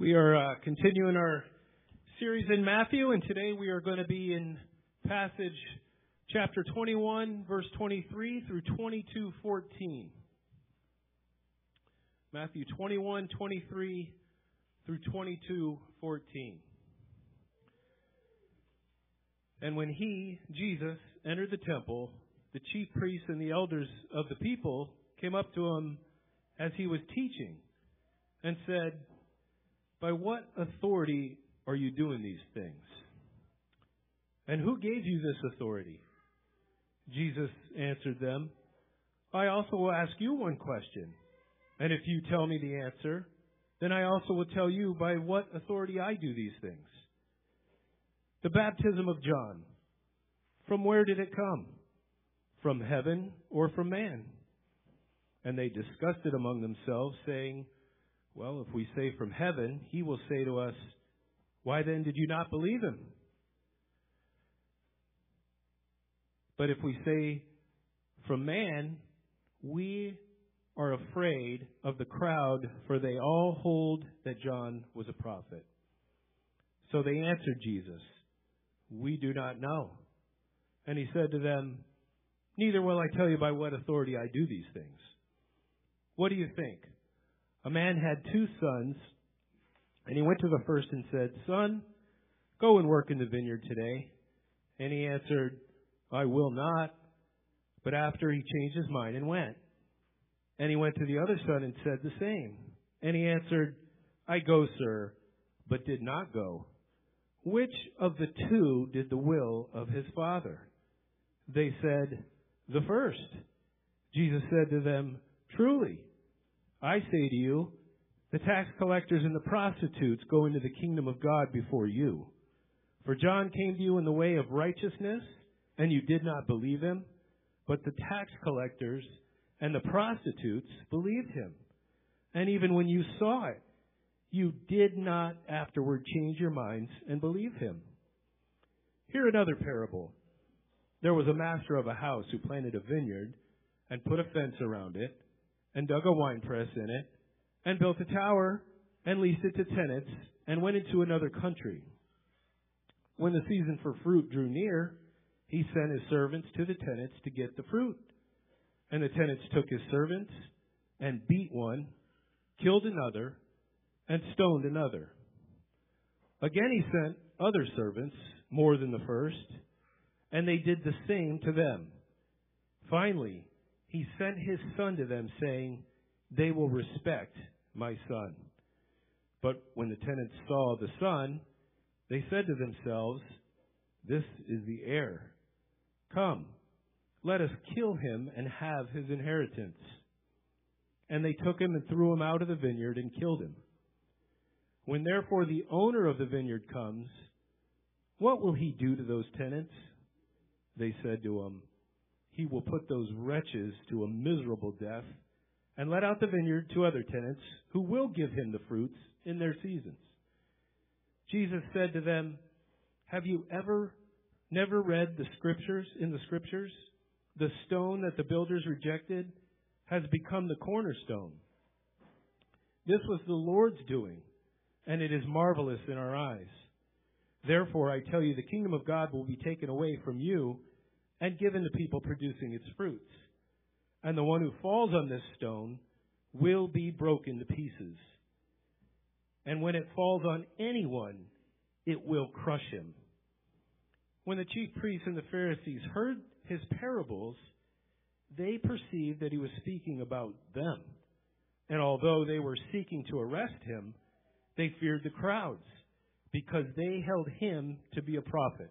We are uh, continuing our series in Matthew, and today we are going to be in passage chapter 21, verse 23 through 22, 14. Matthew 21, 23 through 22, 14. And when he, Jesus, entered the temple, the chief priests and the elders of the people came up to him as he was teaching and said, By what authority are you doing these things? And who gave you this authority? Jesus answered them, I also will ask you one question. And if you tell me the answer, then I also will tell you by what authority I do these things. The baptism of John, from where did it come? From heaven or from man? And they discussed it among themselves, saying, Well, if we say from heaven, he will say to us, Why then did you not believe him? But if we say from man, we are afraid of the crowd, for they all hold that John was a prophet. So they answered Jesus, We do not know. And he said to them, Neither will I tell you by what authority I do these things. What do you think? A man had two sons, and he went to the first and said, Son, go and work in the vineyard today. And he answered, I will not. But after he changed his mind and went. And he went to the other son and said the same. And he answered, I go, sir, but did not go. Which of the two did the will of his father? They said, The first. Jesus said to them, Truly, I say to you, the tax collectors and the prostitutes go into the kingdom of God before you. For John came to you in the way of righteousness, and you did not believe him, but the tax collectors and the prostitutes believed him. And even when you saw it, you did not afterward change your minds and believe him. Hear another parable. There was a master of a house who planted a vineyard and put a fence around it and dug a winepress in it and built a tower and leased it to tenants and went into another country. When the season for fruit drew near, he sent his servants to the tenants to get the fruit. And the tenants took his servants and beat one, killed another, and stoned another. Again he sent other servants, more than the first, and they did the same to them. Finally, he sent his son to them, saying, They will respect my son. But when the tenants saw the son, they said to themselves, This is the heir. Come, let us kill him and have his inheritance. And they took him and threw him out of the vineyard and killed him. When therefore the owner of the vineyard comes, what will he do to those tenants? They said to him, He will put those wretches to a miserable death and let out the vineyard to other tenants who will give him the fruits in their seasons. Jesus said to them, Have you ever never read the scriptures in the scriptures? The stone that the builders rejected has become the cornerstone. This was the Lord's doing, and it is marvelous in our eyes. Therefore, I tell you, the kingdom of God will be taken away from you and given to people producing its fruits. And the one who falls on this stone will be broken to pieces. And when it falls on anyone, it will crush him. When the chief priests and the Pharisees heard his parables, they perceived that he was speaking about them. And although they were seeking to arrest him, they feared the crowds because they held him to be a prophet.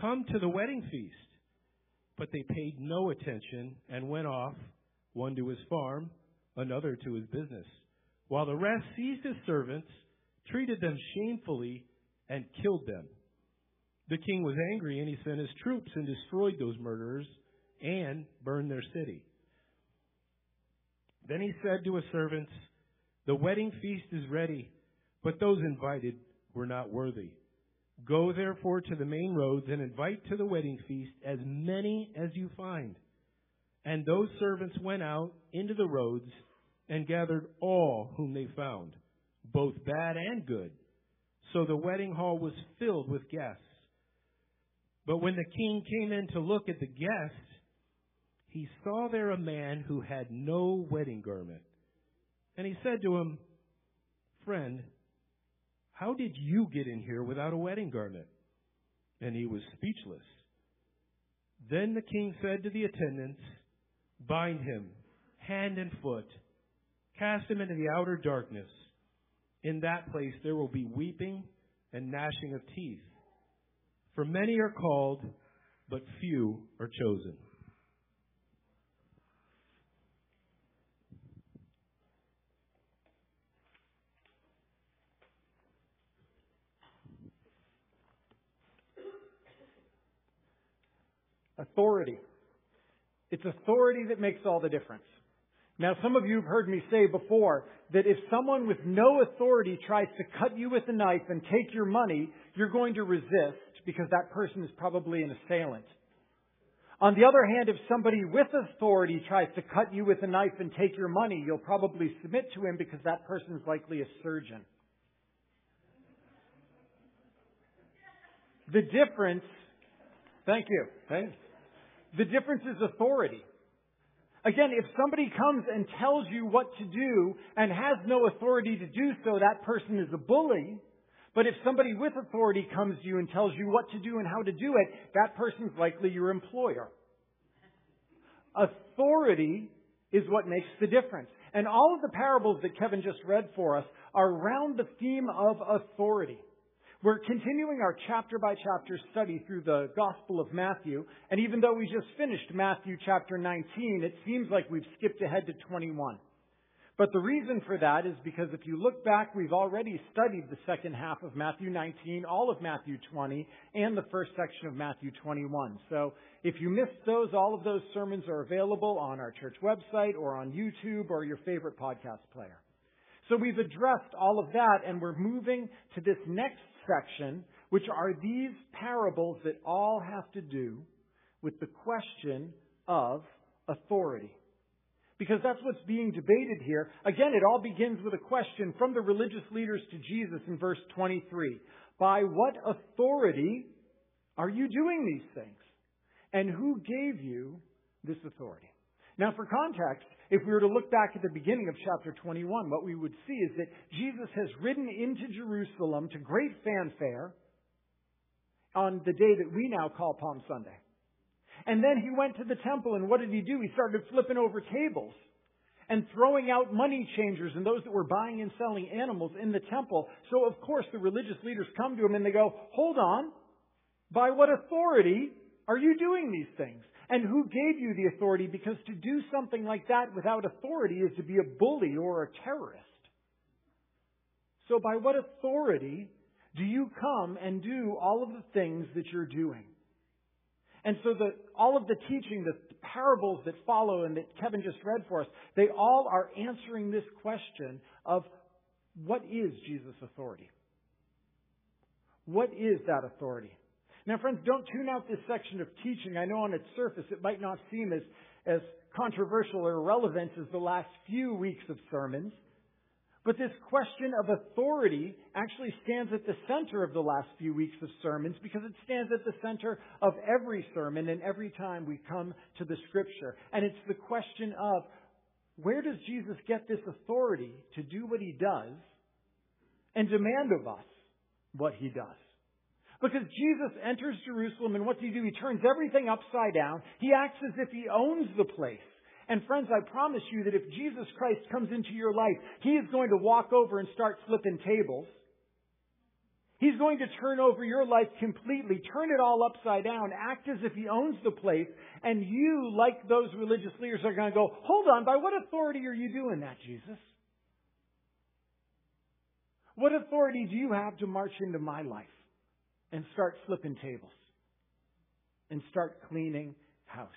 Come to the wedding feast. But they paid no attention and went off, one to his farm, another to his business. while the rest seized his servants, treated them shamefully, and killed them. The king was angry, and he sent his troops and destroyed those murderers and burned their city. Then he said to his servants, The wedding feast is ready, but those invited were not worthy. Go therefore to the main roads and invite to the wedding feast as many as you find. And those servants went out into the roads and gathered all whom they found, both bad and good. So the wedding hall was filled with guests. But when the king came in to look at the guests, he saw there a man who had no wedding garment. And he said to him, Friend, how did you get in here without a wedding garment? And he was speechless. Then the king said to the attendants, Bind him, hand and foot, cast him into the outer darkness. In that place there will be weeping and gnashing of teeth. For many are called, but few are chosen. Authority. It's authority that makes all the difference. Now, some of you have heard me say before that if someone with no authority tries to cut you with a knife and take your money, you're going to resist because that person is probably an assailant. On the other hand, if somebody with authority tries to cut you with a knife and take your money, you'll probably submit to him because that person is likely a surgeon. The difference, thank you. Thanks. The difference is authority. Again, if somebody comes and tells you what to do and has no authority to do so, that person is a bully. But if somebody with authority comes to you and tells you what to do and how to do it, that person's likely your employer. Authority is what makes the difference. And all of the parables that Kevin just read for us are around the theme of authority. We're continuing our chapter by chapter study through the Gospel of Matthew, and even though we just finished Matthew chapter 19, it seems like we've skipped ahead to 21. But the reason for that is because if you look back, we've already studied the second half of Matthew 19, all of Matthew 20, and the first section of Matthew 21. So if you missed those, all of those sermons are available on our church website or on YouTube or your favorite podcast player. So we've addressed all of that and we're moving to this next section, which are these parables that all have to do with the question of authority. Because that's what's being debated here. Again, it all begins with a question from the religious leaders to Jesus in verse 23. By what authority are you doing these things? And who gave you this authority? Now, for context, if we were to look back at the beginning of chapter 21, what we would see is that Jesus has ridden into Jerusalem to great fanfare on the day that we now call Palm Sunday. And then he went to the temple, and what did he do? He started flipping over tables and throwing out money changers and those that were buying and selling animals in the temple. So, of course, the religious leaders come to him and they go, Hold on. By what authority are you doing these things? And who gave you the authority? Because to do something like that without authority is to be a bully or a terrorist. So by what authority do you come and do all of the things that you're doing? And so the, all of the teaching, the parables that follow and that Kevin just read for us, they all are answering this question of what is Jesus' authority? What is that authority? Now, friends, don't tune out this section of teaching. I know on its surface it might not seem as, as controversial or irrelevant as the last few weeks of sermons. But this question of authority actually stands at the center of the last few weeks of sermons because it stands at the center of every sermon and every time we come to the scripture. And it's the question of where does Jesus get this authority to do what he does and demand of us what he does? Because Jesus enters Jerusalem and what does he do? He turns everything upside down. He acts as if he owns the place. And friends, I promise you that if Jesus Christ comes into your life, he is going to walk over and start flipping tables. He's going to turn over your life completely, turn it all upside down, act as if he owns the place, and you, like those religious leaders, are going to go, hold on, by what authority are you doing that, Jesus? What authority do you have to march into my life and start flipping tables and start cleaning house?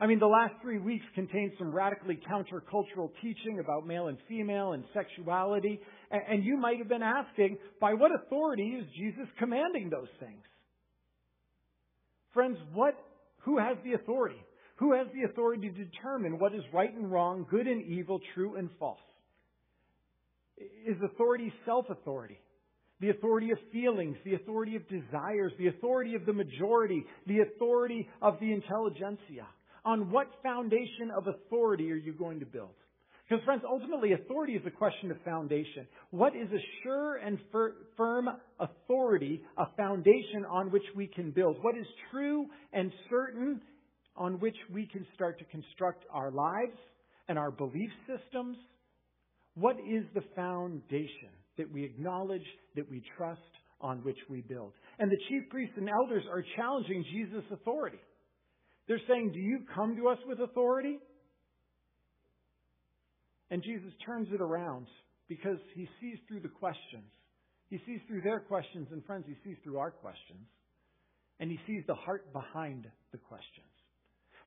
I mean, the last three weeks contained some radically countercultural teaching about male and female and sexuality. And you might have been asking, by what authority is Jesus commanding those things? Friends, what, who has the authority? Who has the authority to determine what is right and wrong, good and evil, true and false? Is authority self-authority? The authority of feelings, the authority of desires, the authority of the majority, the authority of the intelligentsia. On what foundation of authority are you going to build? Because, friends, ultimately, authority is a question of foundation. What is a sure and fir- firm authority, a foundation on which we can build? What is true and certain on which we can start to construct our lives and our belief systems? What is the foundation that we acknowledge, that we trust, on which we build? And the chief priests and elders are challenging Jesus' authority. They're saying, Do you come to us with authority? And Jesus turns it around because he sees through the questions. He sees through their questions, and friends, he sees through our questions. And he sees the heart behind the questions.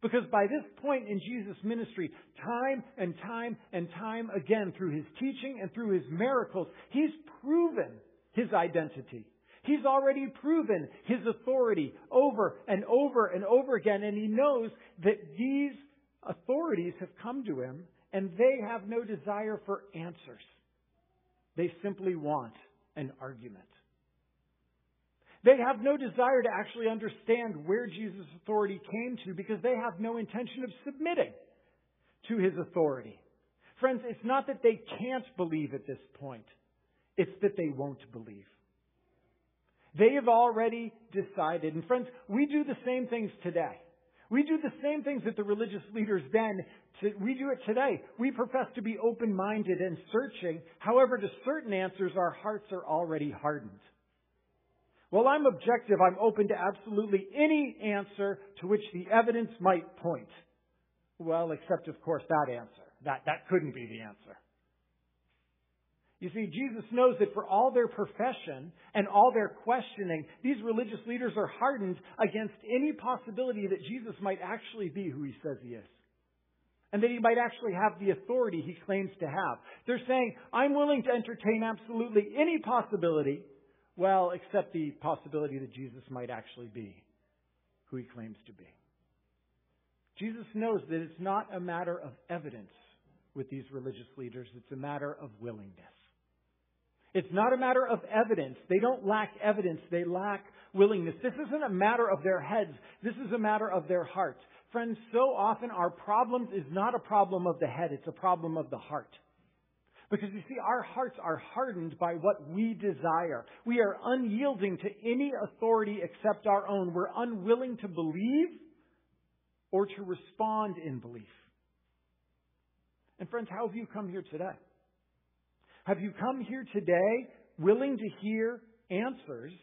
Because by this point in Jesus' ministry, time and time and time again, through his teaching and through his miracles, he's proven his identity. He's already proven his authority over and over and over again, and he knows that these authorities have come to him and they have no desire for answers. They simply want an argument. They have no desire to actually understand where Jesus' authority came to because they have no intention of submitting to his authority. Friends, it's not that they can't believe at this point. It's that they won't believe. They have already decided. And friends, we do the same things today. We do the same things that the religious leaders then, we do it today. We profess to be open-minded and searching. However, to certain answers, our hearts are already hardened. Well, I'm objective. I'm open to absolutely any answer to which the evidence might point. Well, except of course that answer. That, that couldn't be the answer. You see, Jesus knows that for all their profession and all their questioning, these religious leaders are hardened against any possibility that Jesus might actually be who he says he is. And that he might actually have the authority he claims to have. They're saying, I'm willing to entertain absolutely any possibility, well, except the possibility that Jesus might actually be who he claims to be. Jesus knows that it's not a matter of evidence with these religious leaders, it's a matter of willingness. It's not a matter of evidence. They don't lack evidence. They lack willingness. This isn't a matter of their heads. This is a matter of their hearts. Friends, so often our problems is not a problem of the head. It's a problem of the heart. Because you see, our hearts are hardened by what we desire. We are unyielding to any authority except our own. We're unwilling to believe or to respond in belief. And friends, how have you come here today? Have you come here today willing to hear answers?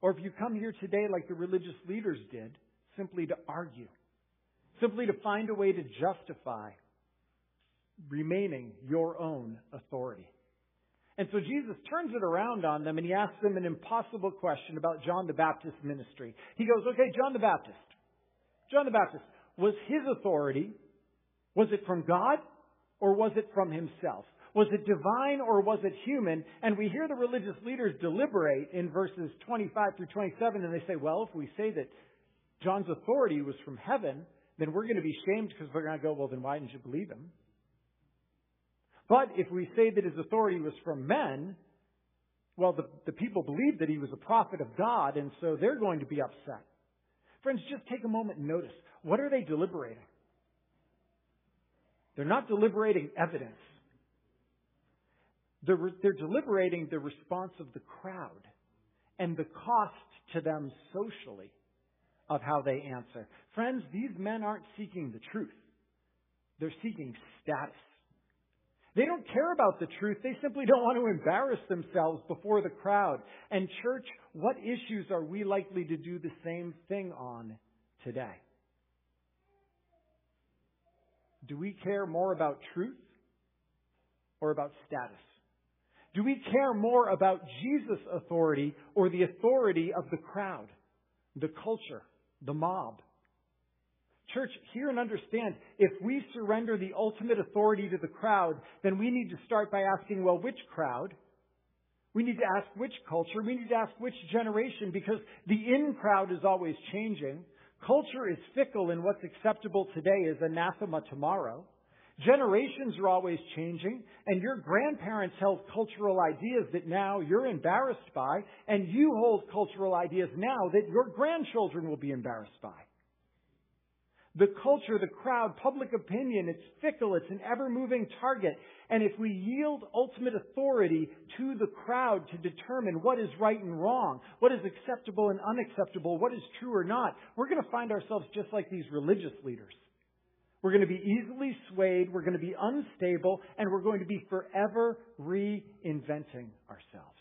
Or have you come here today like the religious leaders did, simply to argue? Simply to find a way to justify remaining your own authority. And so Jesus turns it around on them and he asks them an impossible question about John the Baptist's ministry. He goes, okay, John the Baptist. John the Baptist, was his authority, was it from God or was it from himself? Was it divine or was it human? And we hear the religious leaders deliberate in verses 25 through 27, and they say, well, if we say that John's authority was from heaven, then we're going to be shamed because we're going to go, well, then why didn't you believe him? But if we say that his authority was from men, well, the, the people believe that he was a prophet of God, and so they're going to be upset. Friends, just take a moment and notice. What are they deliberating? They're not deliberating evidence. They're, they're deliberating the response of the crowd and the cost to them socially of how they answer. Friends, these men aren't seeking the truth. They're seeking status. They don't care about the truth. They simply don't want to embarrass themselves before the crowd. And church, what issues are we likely to do the same thing on today? Do we care more about truth or about status? Do we care more about Jesus' authority or the authority of the crowd, the culture, the mob? Church, hear and understand, if we surrender the ultimate authority to the crowd, then we need to start by asking, well, which crowd? We need to ask which culture. We need to ask which generation because the in crowd is always changing. Culture is fickle and what's acceptable today is anathema tomorrow. Generations are always changing, and your grandparents held cultural ideas that now you're embarrassed by, and you hold cultural ideas now that your grandchildren will be embarrassed by. The culture, the crowd, public opinion, it's fickle, it's an ever moving target. And if we yield ultimate authority to the crowd to determine what is right and wrong, what is acceptable and unacceptable, what is true or not, we're going to find ourselves just like these religious leaders. We're going to be easily swayed, we're going to be unstable, and we're going to be forever reinventing ourselves.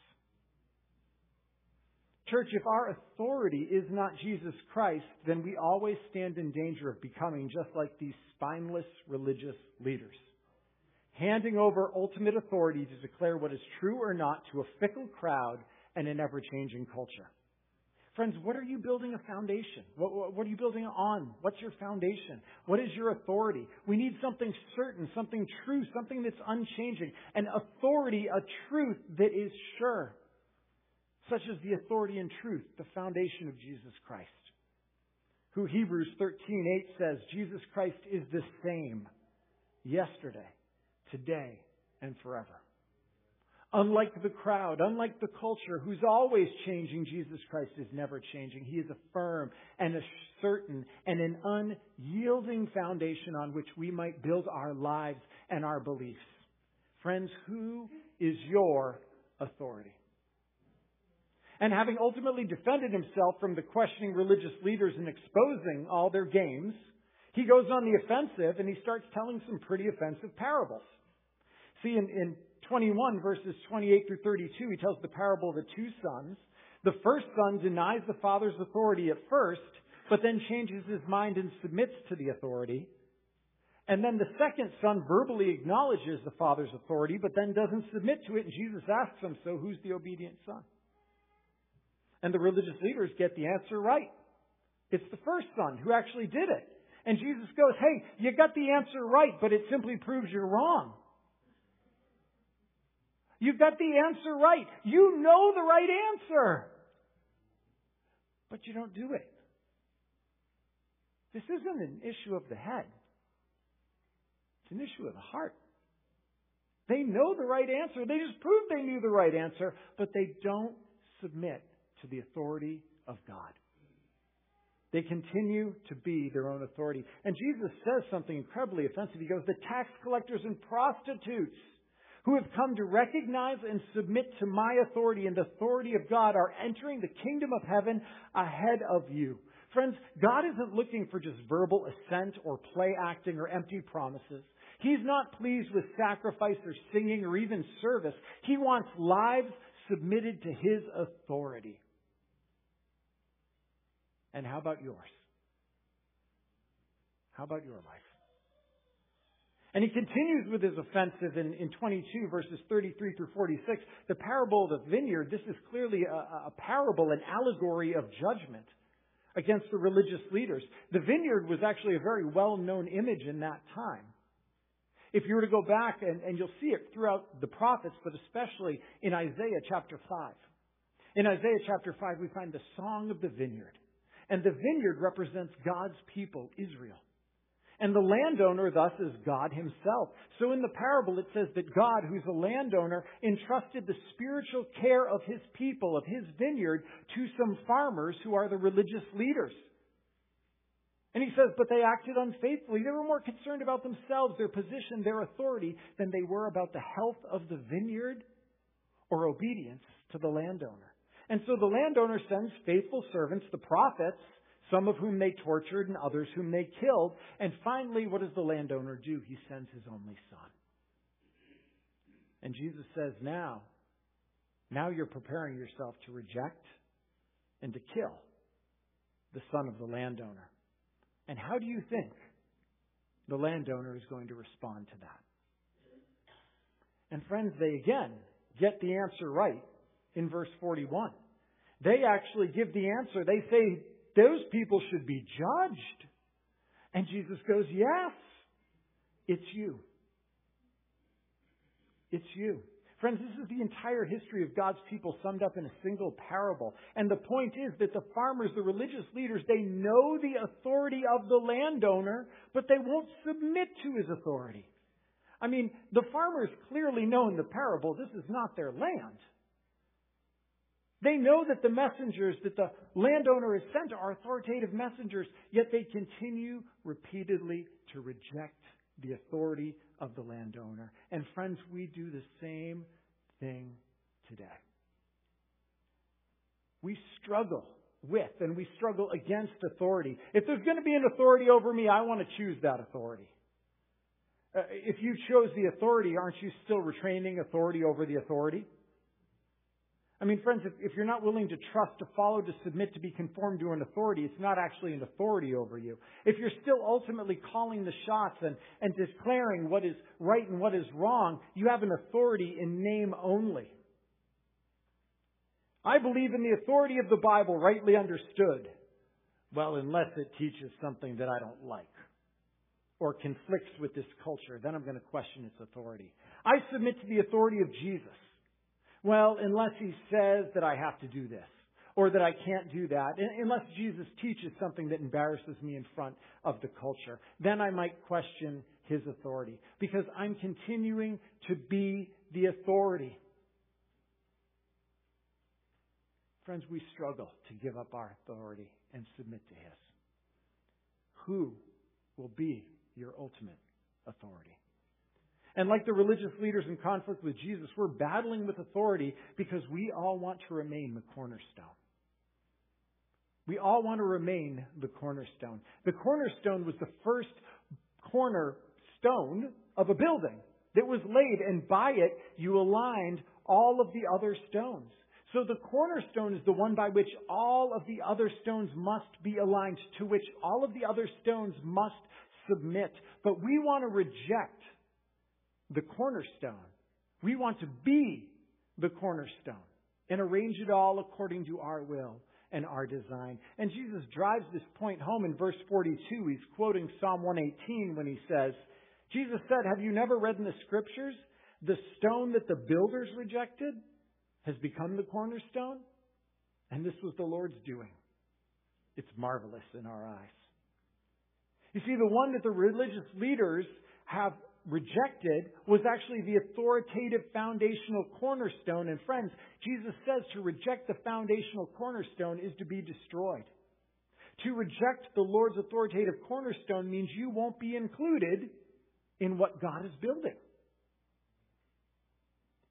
Church, if our authority is not Jesus Christ, then we always stand in danger of becoming just like these spineless religious leaders. Handing over ultimate authority to declare what is true or not to a fickle crowd and an ever changing culture. Friends, what are you building a foundation? What, what, are you building on? What's your foundation? What is your authority? We need something certain, something true, something that's unchanging. An authority, a truth that is sure. Such as the authority and truth, the foundation of Jesus Christ. Who Hebrews 13:8 says, Jesus Christ is the same yesterday, today, and forever. Unlike the crowd, unlike the culture who's always changing, Jesus Christ is never changing. He is a firm and a certain and an unyielding foundation on which we might build our lives and our beliefs. Friends, who is your authority? And having ultimately defended himself from the questioning religious leaders and exposing all their games, he goes on the offensive and he starts telling some pretty offensive parables. See, in, in 21 verses 28 through 32, he tells the parable of the two sons. The first son denies the father's authority at first, but then changes his mind and submits to the authority. And then the second son verbally acknowledges the father's authority, but then doesn't submit to it, and Jesus asks him, So who's the obedient son? And the religious leaders get the answer right. It's the first son who actually did it. And Jesus goes, Hey, you got the answer right, but it simply proves you're wrong. You've got the answer right. You know the right answer. But you don't do it. This isn't an issue of the head. It's an issue of the heart. They know the right answer. They just proved they knew the right answer, but they don't submit to the authority of God. They continue to be their own authority. And Jesus says something incredibly offensive. He goes, The tax collectors and prostitutes who have come to recognize and submit to my authority and the authority of God are entering the kingdom of heaven ahead of you. Friends, God isn't looking for just verbal assent or play acting or empty promises. He's not pleased with sacrifice or singing or even service. He wants lives submitted to His authority. And how about yours? How about your life? And he continues with his offensive in, in 22 verses 33 through 46. The parable of the vineyard, this is clearly a, a parable, an allegory of judgment against the religious leaders. The vineyard was actually a very well-known image in that time. If you were to go back, and, and you'll see it throughout the prophets, but especially in Isaiah chapter 5. In Isaiah chapter 5, we find the song of the vineyard. And the vineyard represents God's people, Israel. And the landowner thus is God himself. So in the parable it says that God, who's a landowner, entrusted the spiritual care of his people, of his vineyard, to some farmers who are the religious leaders. And he says, but they acted unfaithfully. They were more concerned about themselves, their position, their authority, than they were about the health of the vineyard or obedience to the landowner. And so the landowner sends faithful servants, the prophets, some of whom they tortured and others whom they killed. And finally, what does the landowner do? He sends his only son. And Jesus says, now, now you're preparing yourself to reject and to kill the son of the landowner. And how do you think the landowner is going to respond to that? And friends, they again get the answer right in verse 41. They actually give the answer. They say those people should be judged. And Jesus goes, Yes, it's you. It's you. Friends, this is the entire history of God's people summed up in a single parable. And the point is that the farmers, the religious leaders, they know the authority of the landowner, but they won't submit to his authority. I mean, the farmers clearly know in the parable this is not their land. They know that the messengers that the landowner has sent are authoritative messengers, yet they continue repeatedly to reject the authority of the landowner. And friends, we do the same thing today. We struggle with and we struggle against authority. If there's going to be an authority over me, I want to choose that authority. Uh, if you chose the authority, aren't you still retraining authority over the authority? I mean, friends, if, if, you're not willing to trust, to follow, to submit, to be conformed to an authority, it's not actually an authority over you. If you're still ultimately calling the shots and, and declaring what is right and what is wrong, you have an authority in name only. I believe in the authority of the Bible rightly understood. Well, unless it teaches something that I don't like or conflicts with this culture, then I'm going to question its authority. I submit to the authority of Jesus. Well, unless he says that I have to do this or that I can't do that, unless Jesus teaches something that embarrasses me in front of the culture, then I might question his authority because I'm continuing to be the authority. Friends, we struggle to give up our authority and submit to his. Who will be your ultimate authority? And like the religious leaders in conflict with Jesus, we're battling with authority because we all want to remain the cornerstone. We all want to remain the cornerstone. The cornerstone was the first cornerstone of a building that was laid, and by it you aligned all of the other stones. So the cornerstone is the one by which all of the other stones must be aligned, to which all of the other stones must submit. But we want to reject the cornerstone. We want to be the cornerstone and arrange it all according to our will and our design. And Jesus drives this point home in verse 42. He's quoting Psalm 118 when he says, Jesus said, Have you never read in the scriptures, the stone that the builders rejected has become the cornerstone? And this was the Lord's doing. It's marvelous in our eyes. You see, the one that the religious leaders have rejected was actually the authoritative foundational cornerstone. And friends, Jesus says to reject the foundational cornerstone is to be destroyed. To reject the Lord's authoritative cornerstone means you won't be included in what God is building.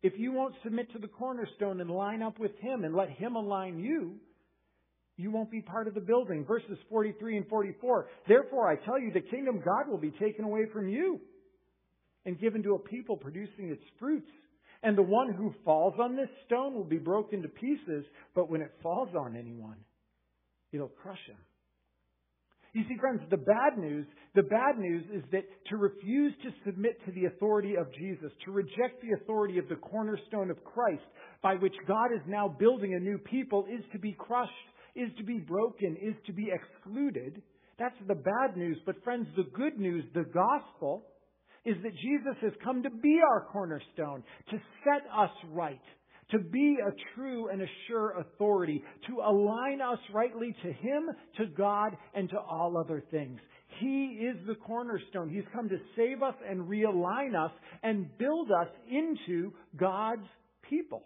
If you won't submit to the cornerstone and line up with Him and let Him align you, you won't be part of the building. Verses 43 and 44. Therefore, I tell you, the kingdom God will be taken away from you and given to a people producing its fruits. And the one who falls on this stone will be broken to pieces, but when it falls on anyone, it'll crush him. You see, friends, the bad news, the bad news is that to refuse to submit to the authority of Jesus, to reject the authority of the cornerstone of Christ, by which God is now building a new people, is to be crushed, is to be broken, is to be excluded. That's the bad news. But friends, the good news, the gospel, is that Jesus has come to be our cornerstone, to set us right, to be a true and a sure authority, to align us rightly to Him, to God, and to all other things. He is the cornerstone. He's come to save us and realign us and build us into God's people.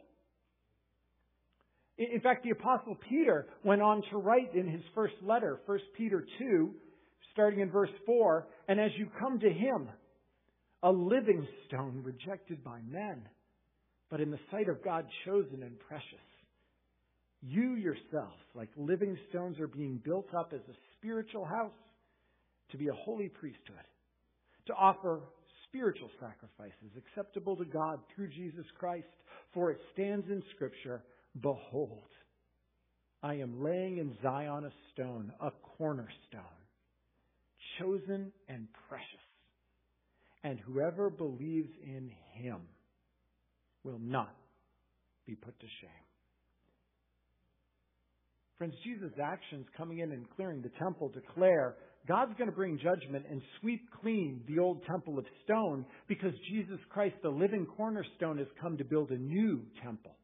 In fact, the apostle Peter went on to write in his first letter, 1 Peter 2, starting in verse 4, and as you come to him, a living stone rejected by men, but in the sight of God chosen and precious. You yourselves, like living stones, are being built up as a spiritual house to be a holy priesthood, to offer spiritual sacrifices acceptable to God through Jesus Christ. For it stands in Scripture, Behold, I am laying in Zion a stone, a cornerstone, chosen and precious and whoever believes in him will not be put to shame. Friends, Jesus' actions coming in and clearing the temple declare God's going to bring judgment and sweep clean the old temple of stone because Jesus Christ, the living cornerstone, has come to build a new temple.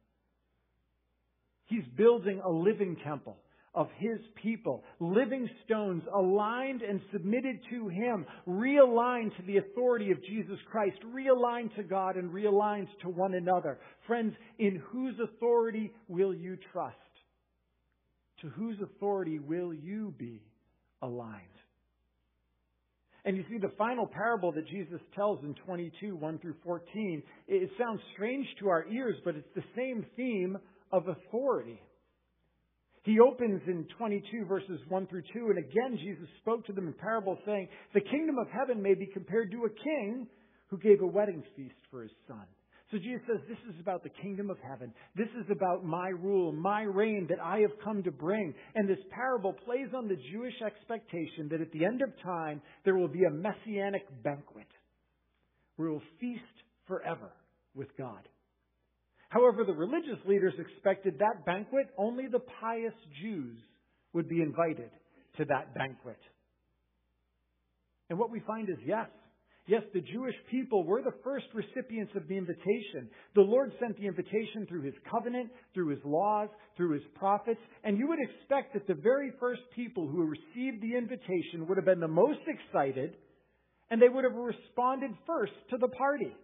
He's building a living temple of His people, living stones aligned and submitted to Him, realigned to the authority of Jesus Christ, realigned to God and realigned to one another. Friends, in whose authority will you trust? To whose authority will you be aligned? And you see, the final parable that Jesus tells in 22, 1 through 14, it sounds strange to our ears, but it's the same theme of authority. He opens in 22 verses 1 through 2, and again Jesus spoke to them in parable saying, The kingdom of heaven may be compared to a king who gave a wedding feast for his son. So Jesus says, This is about the kingdom of heaven. This is about my rule, my reign that I have come to bring. And this parable plays on the Jewish expectation that at the end of time, there will be a messianic banquet we will feast forever with God. However, the religious leaders expected that banquet, only the pious Jews would be invited to that banquet. And what we find is yes, yes, the Jewish people were the first recipients of the invitation. The Lord sent the invitation through His covenant, through His laws, through His prophets, and you would expect that the very first people who received the invitation would have been the most excited, and they would have responded first to the party.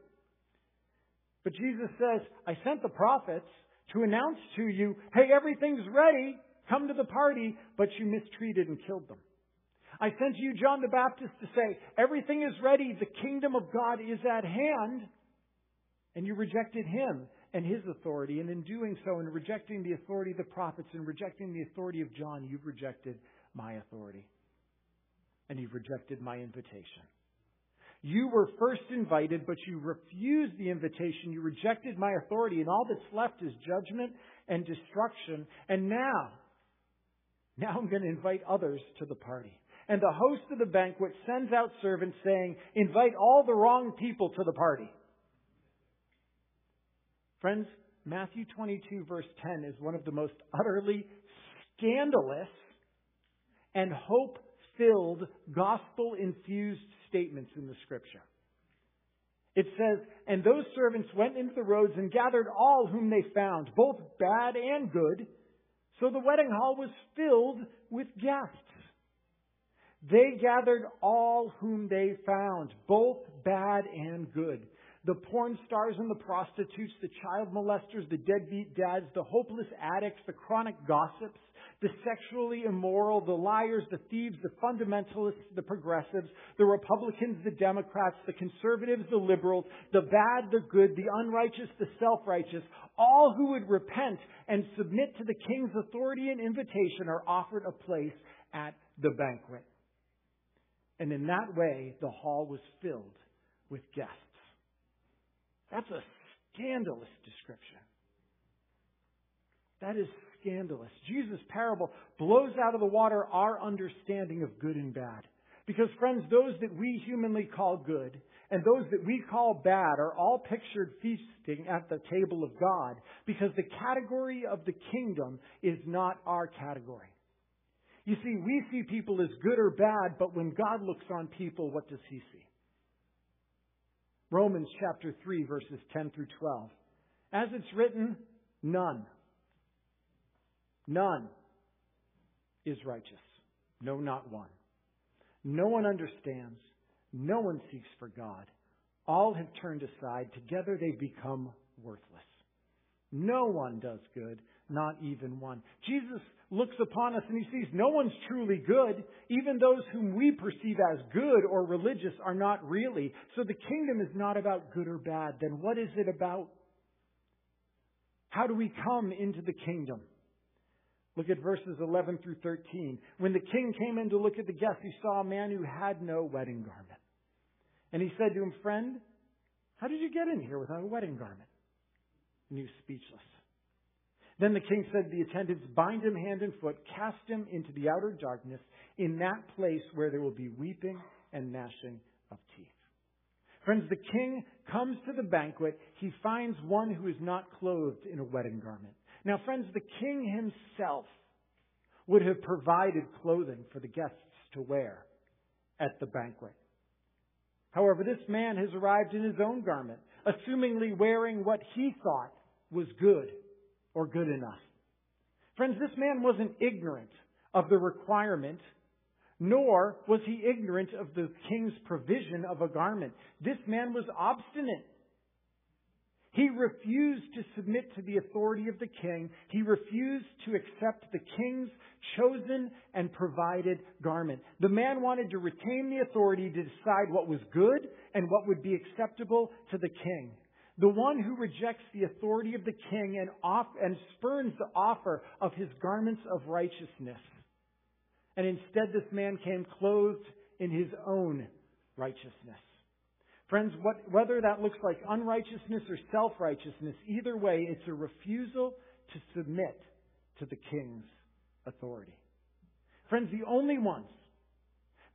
But Jesus says, I sent the prophets to announce to you, hey, everything's ready. Come to the party, but you mistreated and killed them. I sent you John the Baptist to say, everything is ready. The kingdom of God is at hand. And you rejected him and his authority. And in doing so, in rejecting the authority of the prophets and rejecting the authority of John, you've rejected my authority. And you've rejected my invitation. You were first invited, but you refused the invitation. You rejected my authority, and all that's left is judgment and destruction. And now, now I'm going to invite others to the party. And the host of the banquet sends out servants saying, invite all the wrong people to the party. Friends, Matthew 22 verse 10 is one of the most utterly scandalous and hope filled, gospel infused statements in the scripture. It says, And those servants went into the roads and gathered all whom they found, both bad and good. So the wedding hall was filled with guests. They gathered all whom they found, both bad and good. The porn stars and the prostitutes, the child molesters, the deadbeat dads, the hopeless addicts, the chronic gossips, the sexually immoral, the liars, the thieves, the fundamentalists, the progressives, the Republicans, the Democrats, the conservatives, the liberals, the bad, the good, the unrighteous, the self-righteous, all who would repent and submit to the king's authority and invitation are offered a place at the banquet. And in that way, the hall was filled with guests. That's a scandalous description. That is scandalous. Jesus' parable blows out of the water our understanding of good and bad. Because, friends, those that we humanly call good and those that we call bad are all pictured feasting at the table of God because the category of the kingdom is not our category. You see, we see people as good or bad, but when God looks on people, what does he see? Romans chapter 3, verses 10 through 12. As it's written, none None is righteous. No, not one. No one understands. No one seeks for God. All have turned aside. Together they become worthless. No one does good, not even one. Jesus looks upon us and he sees no one's truly good. Even those whom we perceive as good or religious are not really. So the kingdom is not about good or bad. Then what is it about? How do we come into the kingdom? Look at verses 11 through 13. When the king came in to look at the guests, he saw a man who had no wedding garment. And he said to him, Friend, how did you get in here without a wedding garment? And he was speechless. Then the king said to the attendants, Bind him hand and foot, cast him into the outer darkness, in that place where there will be weeping and gnashing of teeth. Friends, the king comes to the banquet. He finds one who is not clothed in a wedding garment. Now, friends, the king himself would have provided clothing for the guests to wear at the banquet. However, this man has arrived in his own garment, assumingly wearing what he thought was good or good enough. Friends, this man wasn't ignorant of the requirement, nor was he ignorant of the king's provision of a garment. This man was obstinate. He refused to submit to the authority of the king. He refused to accept the king's chosen and provided garment. The man wanted to retain the authority to decide what was good and what would be acceptable to the king. The one who rejects the authority of the king and, off, and spurns the offer of his garments of righteousness. And instead, this man came clothed in his own righteousness. Friends, what, whether that looks like unrighteousness or self righteousness, either way, it's a refusal to submit to the king's authority. Friends, the only ones,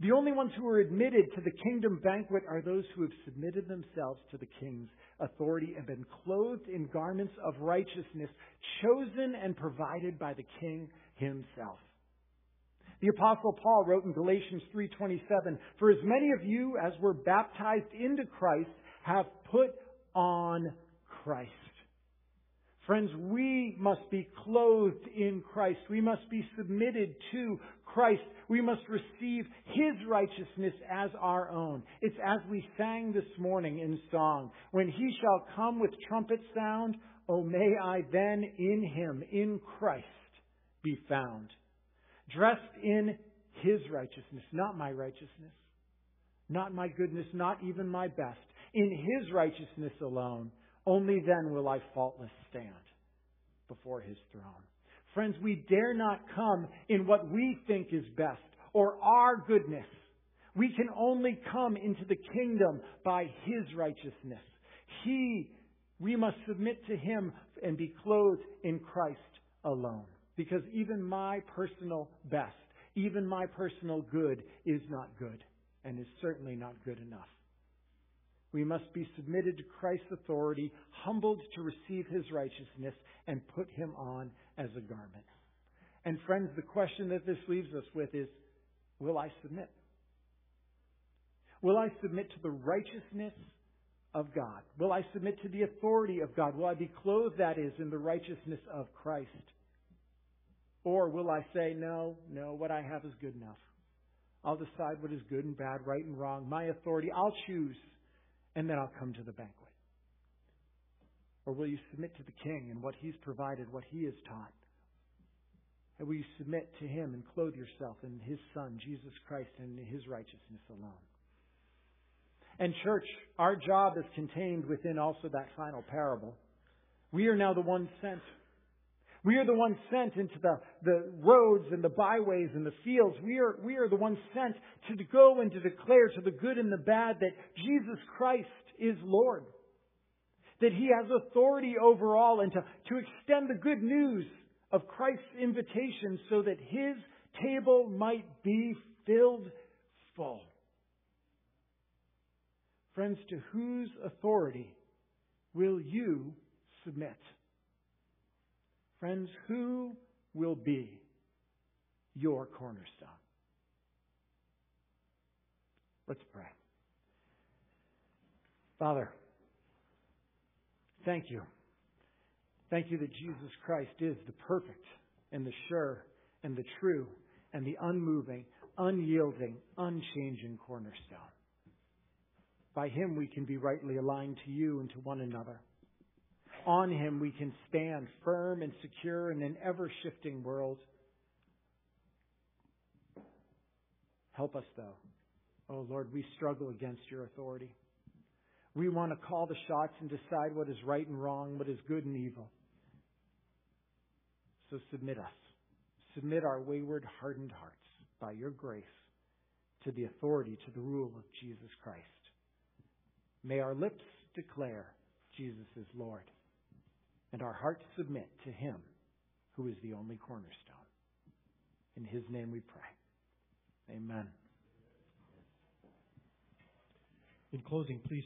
the only ones who are admitted to the kingdom banquet are those who have submitted themselves to the king's authority and been clothed in garments of righteousness, chosen and provided by the king himself. The apostle Paul wrote in Galatians 3:27, "For as many of you as were baptized into Christ have put on Christ." Friends, we must be clothed in Christ. We must be submitted to Christ. We must receive His righteousness as our own. It's as we sang this morning in song. When He shall come with trumpet sound, oh may I then in Him, in Christ, be found dressed in His righteousness, not my righteousness, not my goodness, not even my best. In His righteousness alone, only then will I faultless stand before His throne. Friends, we dare not come in what we think is best or our goodness. We can only come into the kingdom by His righteousness. He, we must submit to Him and be clothed in Christ alone. Because even my personal best, even my personal good is not good and is certainly not good enough. We must be submitted to Christ's authority, humbled to receive his righteousness, and put him on as a garment. And friends, the question that this leaves us with is, will I submit? Will I submit to the righteousness of God? Will I submit to the authority of God? Will I be clothed, that is, in the righteousness of Christ? Or will I say, no, no, what I have is good enough. I'll decide what is good and bad, right and wrong. My authority, I'll choose, and then I'll come to the banquet. Or will you submit to the king and what he's provided, what he has taught? And will you submit to him and clothe yourself in his son, Jesus Christ, and his righteousness alone? And church, our job is contained within also that final parable. We are now the ones sent we are the ones sent into the, the roads and the byways and the fields. We are, we are the ones sent to go and to declare to the good and the bad that Jesus Christ is Lord. That He has authority over all and to, to extend the good news of Christ's invitation so that His table might be filled full. Friends, to whose authority will you submit? Friends, who will be your cornerstone? Let's pray. Father, thank you. Thank you that Jesus Christ is the perfect and the sure and the true and the unmoving, unyielding, unchanging cornerstone. By him we can be rightly aligned to you and to one another on Him we can stand firm and secure in an ever shifting world. Help us, though. Oh, Lord, we struggle against your authority. We want to call the shots and decide what is right and wrong, what is good and evil. So submit us. Submit our wayward, hardened hearts by your grace to the authority, to the rule of Jesus Christ. May our lips declare Jesus is Lord and our hearts submit to Him who is the only cornerstone. In His name we pray. Amen. In closing, please.